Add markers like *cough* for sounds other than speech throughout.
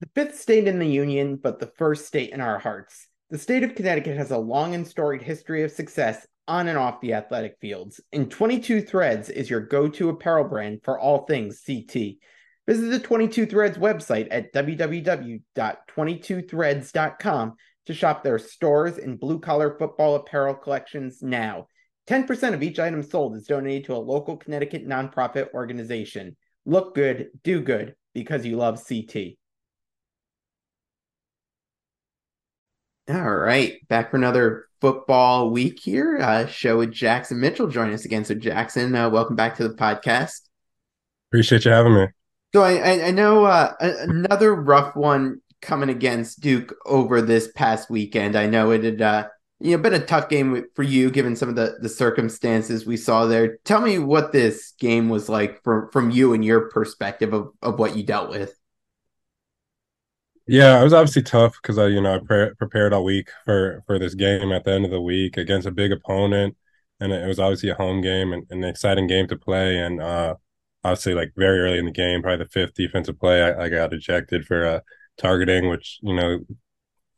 The fifth state in the Union, but the first state in our hearts. The state of Connecticut has a long and storied history of success on and off the athletic fields, and 22 Threads is your go to apparel brand for all things CT. Visit the 22 Threads website at www.22threads.com to shop their stores and blue collar football apparel collections now. 10% of each item sold is donated to a local Connecticut nonprofit organization. Look good, do good, because you love CT. All right, back for another football week here. Uh, show with Jackson Mitchell join us again. So, Jackson, uh, welcome back to the podcast. Appreciate you having me. So, I, I, know uh, another rough one coming against Duke over this past weekend. I know it had uh, you know been a tough game for you given some of the the circumstances we saw there. Tell me what this game was like from from you and your perspective of of what you dealt with. Yeah, it was obviously tough because I, you know, I pre- prepared all week for for this game at the end of the week against a big opponent, and it was obviously a home game and, and an exciting game to play. And uh, obviously, like very early in the game, probably the fifth defensive play, I, I got ejected for uh, targeting, which you know,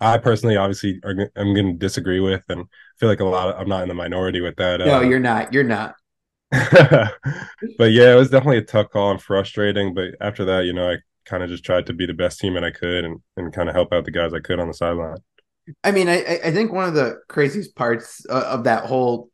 I personally obviously are, I'm going to disagree with, and feel like a lot. Of, I'm not in the minority with that. No, uh, you're not. You're not. *laughs* but yeah, it was definitely a tough call and frustrating. But after that, you know, I kind of just tried to be the best team that I could and, and kind of help out the guys I could on the sideline. I mean, I, I think one of the craziest parts uh, of that whole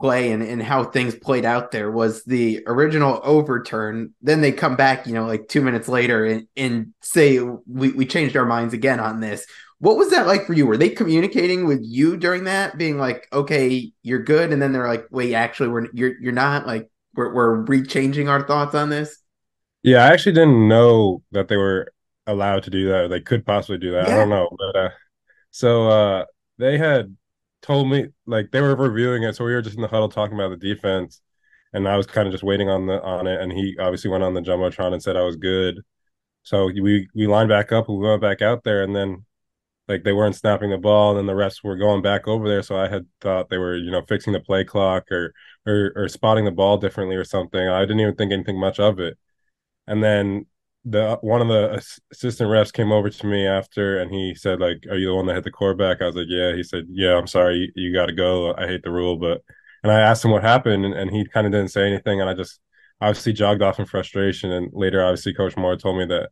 play and, and how things played out there was the original overturn. Then they come back, you know, like two minutes later and, and say, we, we changed our minds again on this. What was that like for you? Were they communicating with you during that, being like, okay, you're good? And then they're like, wait, actually, we're, you're, you're not like, we're, we're rechanging our thoughts on this? Yeah, I actually didn't know that they were allowed to do that. They could possibly do that. Yeah. I don't know, but uh, so uh, they had told me like they were reviewing it, so we were just in the huddle talking about the defense, and I was kind of just waiting on the on it. And he obviously went on the jumbotron and said I was good. So we we lined back up, we went back out there, and then like they weren't snapping the ball, and then the refs were going back over there. So I had thought they were you know fixing the play clock or or, or spotting the ball differently or something. I didn't even think anything much of it. And then the one of the assistant refs came over to me after and he said like are you the one that hit the quarterback? I was like yeah. He said yeah i'm sorry. You, you got to go. I hate the rule. But and i asked him what happened and, and he kind of didn't say anything. And i just obviously jogged off in frustration. And later obviously coach moore told me that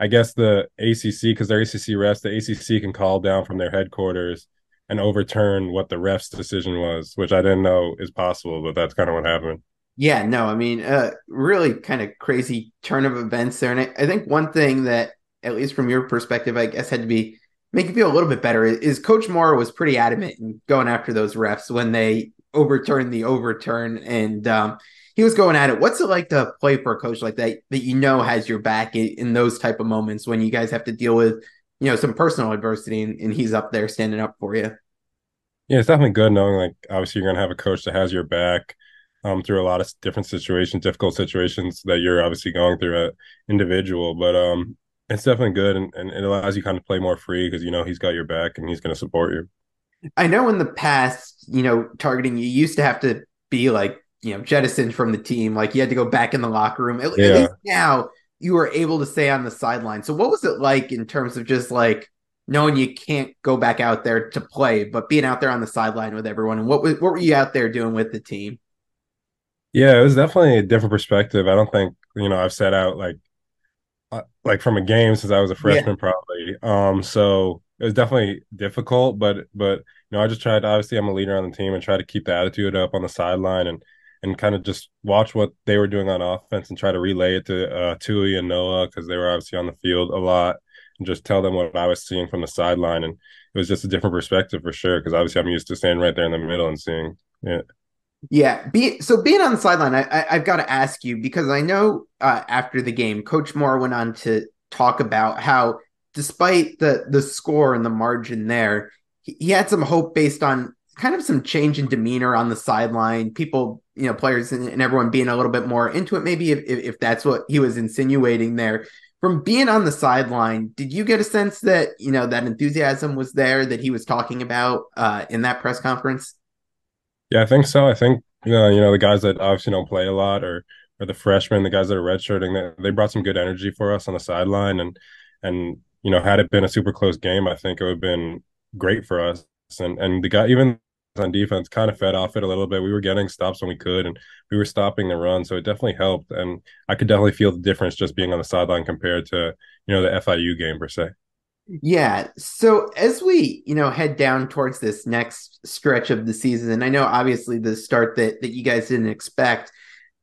i guess the acc because they're acc refs the acc can call down from their headquarters and overturn what the refs decision was which i didn't know is possible but that's kind of what happened yeah, no, I mean, uh, really kind of crazy turn of events there. And I, I, think one thing that, at least from your perspective, I guess had to be make you feel a little bit better is Coach Moore was pretty adamant in going after those refs when they overturned the overturn. And um, he was going at it. What's it like to play for a coach like that, that you know has your back in, in those type of moments when you guys have to deal with, you know, some personal adversity and, and he's up there standing up for you? Yeah, it's definitely good knowing like obviously you're gonna have a coach that has your back um, through a lot of different situations, difficult situations that you're obviously going through a individual. But um, it's definitely good, and, and it allows you kind of play more free because you know he's got your back and he's going to support you. I know in the past, you know, targeting you used to have to be like you know jettisoned from the team, like you had to go back in the locker room. At, yeah. at least now you were able to stay on the sideline. So what was it like in terms of just like knowing you can't go back out there to play, but being out there on the sideline with everyone? And what was, what were you out there doing with the team? Yeah, it was definitely a different perspective. I don't think you know I've set out like uh, like from a game since I was a freshman, yeah. probably. Um, so it was definitely difficult, but but you know I just tried. Obviously, I'm a leader on the team and try to keep the attitude up on the sideline and and kind of just watch what they were doing on offense and try to relay it to uh, Tui and Noah because they were obviously on the field a lot and just tell them what I was seeing from the sideline and it was just a different perspective for sure because obviously I'm used to standing right there in the middle and seeing it. Yeah, be, so being on the sideline, I, I, have got to ask you because I know uh, after the game, Coach Moore went on to talk about how, despite the the score and the margin there, he, he had some hope based on kind of some change in demeanor on the sideline. People, you know, players and, and everyone being a little bit more into it. Maybe if, if, if that's what he was insinuating there. From being on the sideline, did you get a sense that you know that enthusiasm was there that he was talking about uh, in that press conference? Yeah, I think so. I think you know, you know, the guys that obviously don't play a lot or or the freshmen, the guys that are redshirting, they, they brought some good energy for us on the sideline and and you know, had it been a super close game, I think it would have been great for us. And and the guy even on defense kind of fed off it a little bit. We were getting stops when we could, and we were stopping the run, so it definitely helped. And I could definitely feel the difference just being on the sideline compared to you know the FIU game per se. Yeah. So as we, you know, head down towards this next stretch of the season, and I know obviously the start that that you guys didn't expect,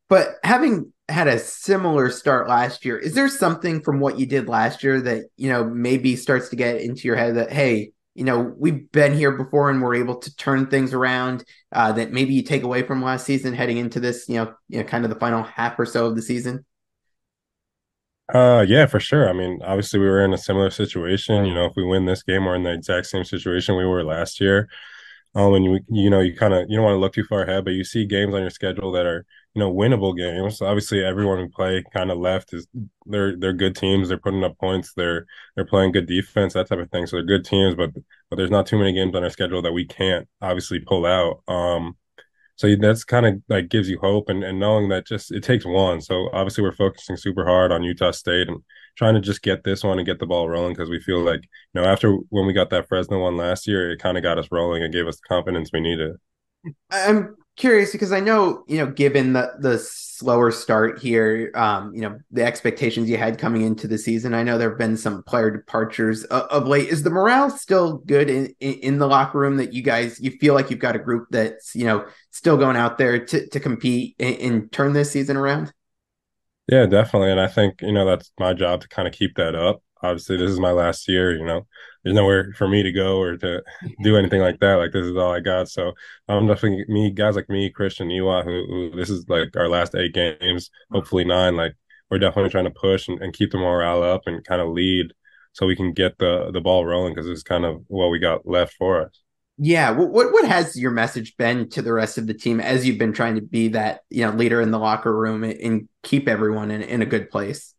but having had a similar start last year, is there something from what you did last year that, you know, maybe starts to get into your head that, hey, you know, we've been here before and we're able to turn things around uh, that maybe you take away from last season heading into this, you know, you know, kind of the final half or so of the season? Uh, yeah, for sure. I mean, obviously we were in a similar situation. You know, if we win this game, we're in the exact same situation we were last year. Um, and you you know you kind of you don't want to look too far ahead, but you see games on your schedule that are you know winnable games. Obviously, everyone who play kind of left is they're they're good teams. They're putting up points. They're they're playing good defense, that type of thing. So they're good teams, but but there's not too many games on our schedule that we can't obviously pull out. Um, so that's kind of like gives you hope and, and knowing that just it takes one. So obviously we're focusing super hard on utah state and trying to just get this one and get the ball rolling because we feel like you know after when we got that fresno one last year it kind of got us rolling and gave us the confidence we needed. I'm curious because I know, you know, given the the slower start here, um, you know, the expectations you had coming into the season, I know there have been some player departures of, of late. Is the morale still good in, in the locker room that you guys you feel like you've got a group that's, you know, still going out there to to compete and, and turn this season around? Yeah, definitely. And I think, you know, that's my job to kind of keep that up. Obviously, this is my last year, you know there's nowhere for me to go or to do anything like that. Like this is all I got. So I'm definitely me guys like me, Christian Iwa, who, who, this is like our last eight games, hopefully nine. Like we're definitely trying to push and, and keep the morale up and kind of lead so we can get the the ball rolling because it's kind of what we got left for us. Yeah, what what has your message been to the rest of the team as you've been trying to be that you know leader in the locker room and keep everyone in, in a good place?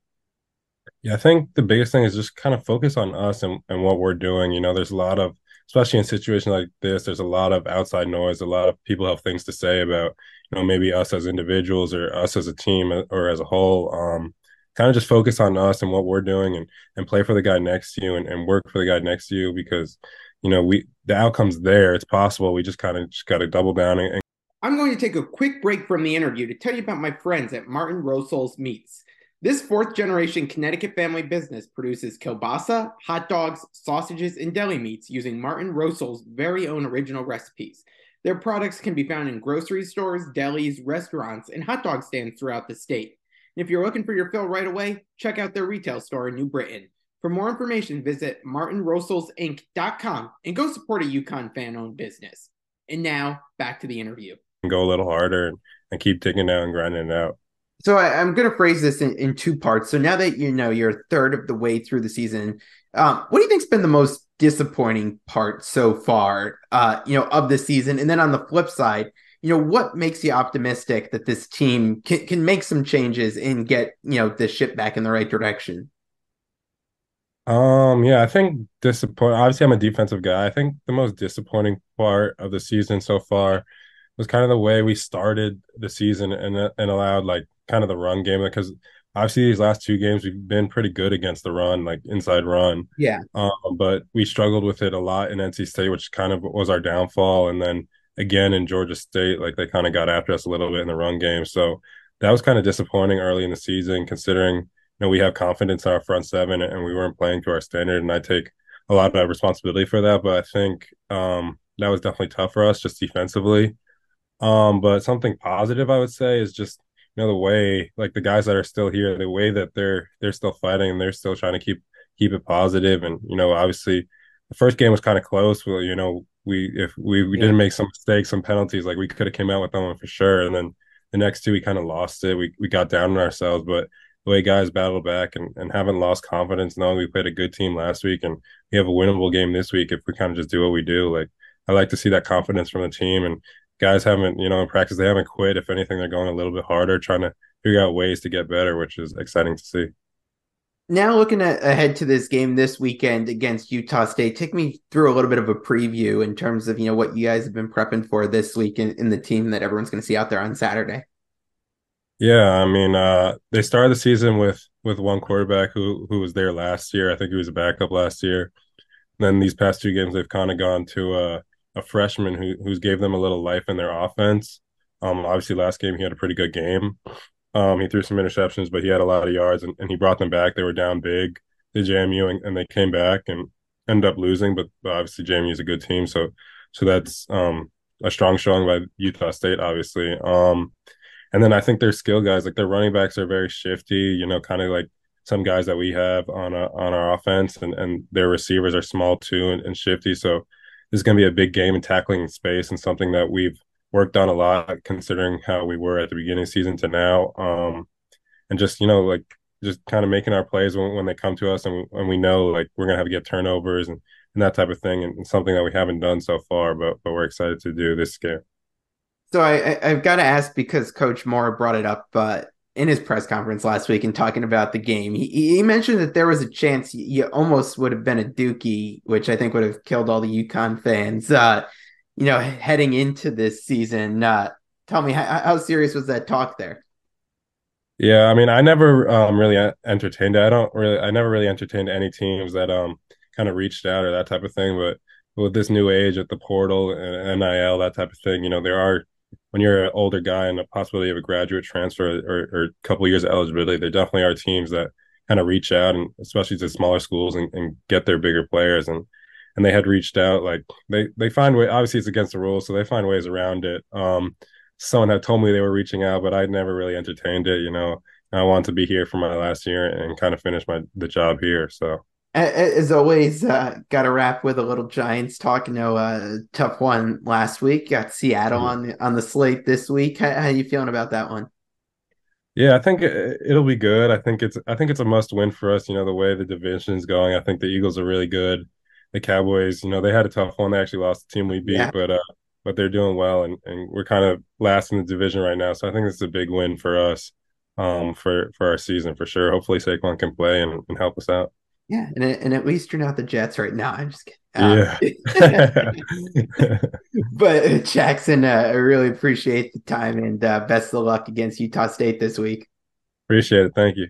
Yeah, I think the biggest thing is just kind of focus on us and, and what we're doing. You know, there's a lot of, especially in situations like this, there's a lot of outside noise. A lot of people have things to say about, you know, maybe us as individuals or us as a team or as a whole. Um, kind of just focus on us and what we're doing and and play for the guy next to you and, and work for the guy next to you because, you know, we the outcome's there. It's possible. We just kind of just got to double down and, and I'm going to take a quick break from the interview to tell you about my friends at Martin Rosol's Meats. This fourth generation Connecticut family business produces kielbasa, hot dogs, sausages, and deli meats using Martin Rosol's very own original recipes. Their products can be found in grocery stores, delis, restaurants, and hot dog stands throughout the state. And if you're looking for your fill right away, check out their retail store in New Britain. For more information, visit martinrosolsinc.com and go support a UConn fan owned business. And now, back to the interview. Go a little harder and keep digging out and grinding it out. So I, am going to phrase this in, in, two parts. So now that you know you're a third of the way through the season, um, what do you think's been the most disappointing part so far? Uh, you know, of the season, and then on the flip side, you know, what makes you optimistic that this team can, can make some changes and get you know the ship back in the right direction? Um, yeah, I think disappointing. Obviously, I'm a defensive guy. I think the most disappointing part of the season so far was kind of the way we started the season and and allowed like kind of the run game because obviously these last two games we've been pretty good against the run, like inside run. Yeah. Um, but we struggled with it a lot in NC State, which kind of was our downfall. And then again in Georgia State, like they kind of got after us a little bit in the run game. So that was kind of disappointing early in the season, considering you know we have confidence in our front seven and we weren't playing to our standard. And I take a lot of responsibility for that. But I think um, that was definitely tough for us just defensively. Um, but something positive I would say is just you know the way like the guys that are still here the way that they're they're still fighting and they're still trying to keep keep it positive. And you know obviously the first game was kind of close well you know we if we, we yeah. didn't make some mistakes some penalties like we could have came out with them for sure. And then the next two we kind of lost it. We we got down on ourselves but the way guys battled back and, and haven't lost confidence knowing we played a good team last week and we have a winnable game this week if we kind of just do what we do like I like to see that confidence from the team and guys haven't, you know, in practice, they haven't quit. If anything, they're going a little bit harder, trying to figure out ways to get better, which is exciting to see. Now, looking at, ahead to this game this weekend against Utah State, take me through a little bit of a preview in terms of you know what you guys have been prepping for this week in, in the team that everyone's going to see out there on Saturday. Yeah, I mean, uh, they started the season with with one quarterback who who was there last year. I think he was a backup last year. And then these past two games, they've kind of gone to a, a freshman who who's gave them a little life in their offense. Um, obviously, last game he had a pretty good game. Um, he threw some interceptions, but he had a lot of yards, and, and he brought them back. They were down big to JMU, and, and they came back and ended up losing. But, but obviously, JMU is a good team, so so that's um, a strong showing by Utah State, obviously. Um, and then I think their skill guys, like their running backs, are very shifty. You know, kind of like some guys that we have on a, on our offense, and and their receivers are small too and, and shifty. So this is going to be a big game in tackling space and something that we've worked on a lot, considering how we were at the beginning of the season to now. Um, and just you know, like just kind of making our plays when, when they come to us, and, and we know like we're gonna have to get turnovers and, and that type of thing, and, and something that we haven't done so far, but but we're excited to do this game. So I, I have got to ask because Coach Moore brought it up, but in his press conference last week and talking about the game, he, he mentioned that there was a chance you almost would have been a Dookie, which I think would have killed all the UConn fans. Uh, you know, heading into this season. Uh, tell me, how, how serious was that talk there? Yeah, I mean, I never um, really entertained it. I don't really, I never really entertained any teams that um kind of reached out or that type of thing. But with this new age at the portal and NIL, that type of thing, you know, there are when you're an older guy and the possibility of a graduate transfer or, or a couple of years of eligibility, there definitely are teams that kind of reach out and especially to smaller schools and, and get their bigger players. And and they had reached out like they they find way obviously it's against the rules so they find ways around it. Um someone had told me they were reaching out but i'd never really entertained it you know. I wanted to be here for my last year and kind of finish my the job here so as always, uh, got to wrap with a little Giants talk. You know, uh, tough one last week. Got Seattle mm-hmm. on the on the slate this week. How, how you feeling about that one? Yeah, I think it'll be good. I think it's I think it's a must win for us. You know, the way the division's going. I think the Eagles are really good. The Cowboys, you know, they had a tough one. They actually lost the team we beat, yeah. but uh, but they're doing well, and and we're kind of last in the division right now. So I think this is a big win for us, um, for for our season for sure. Hopefully Saquon can play and, and help us out. Yeah, and and at least you're not the Jets right now. I'm just kidding. Um, yeah. *laughs* but Jackson, uh, I really appreciate the time and uh, best of luck against Utah State this week. Appreciate it. Thank you.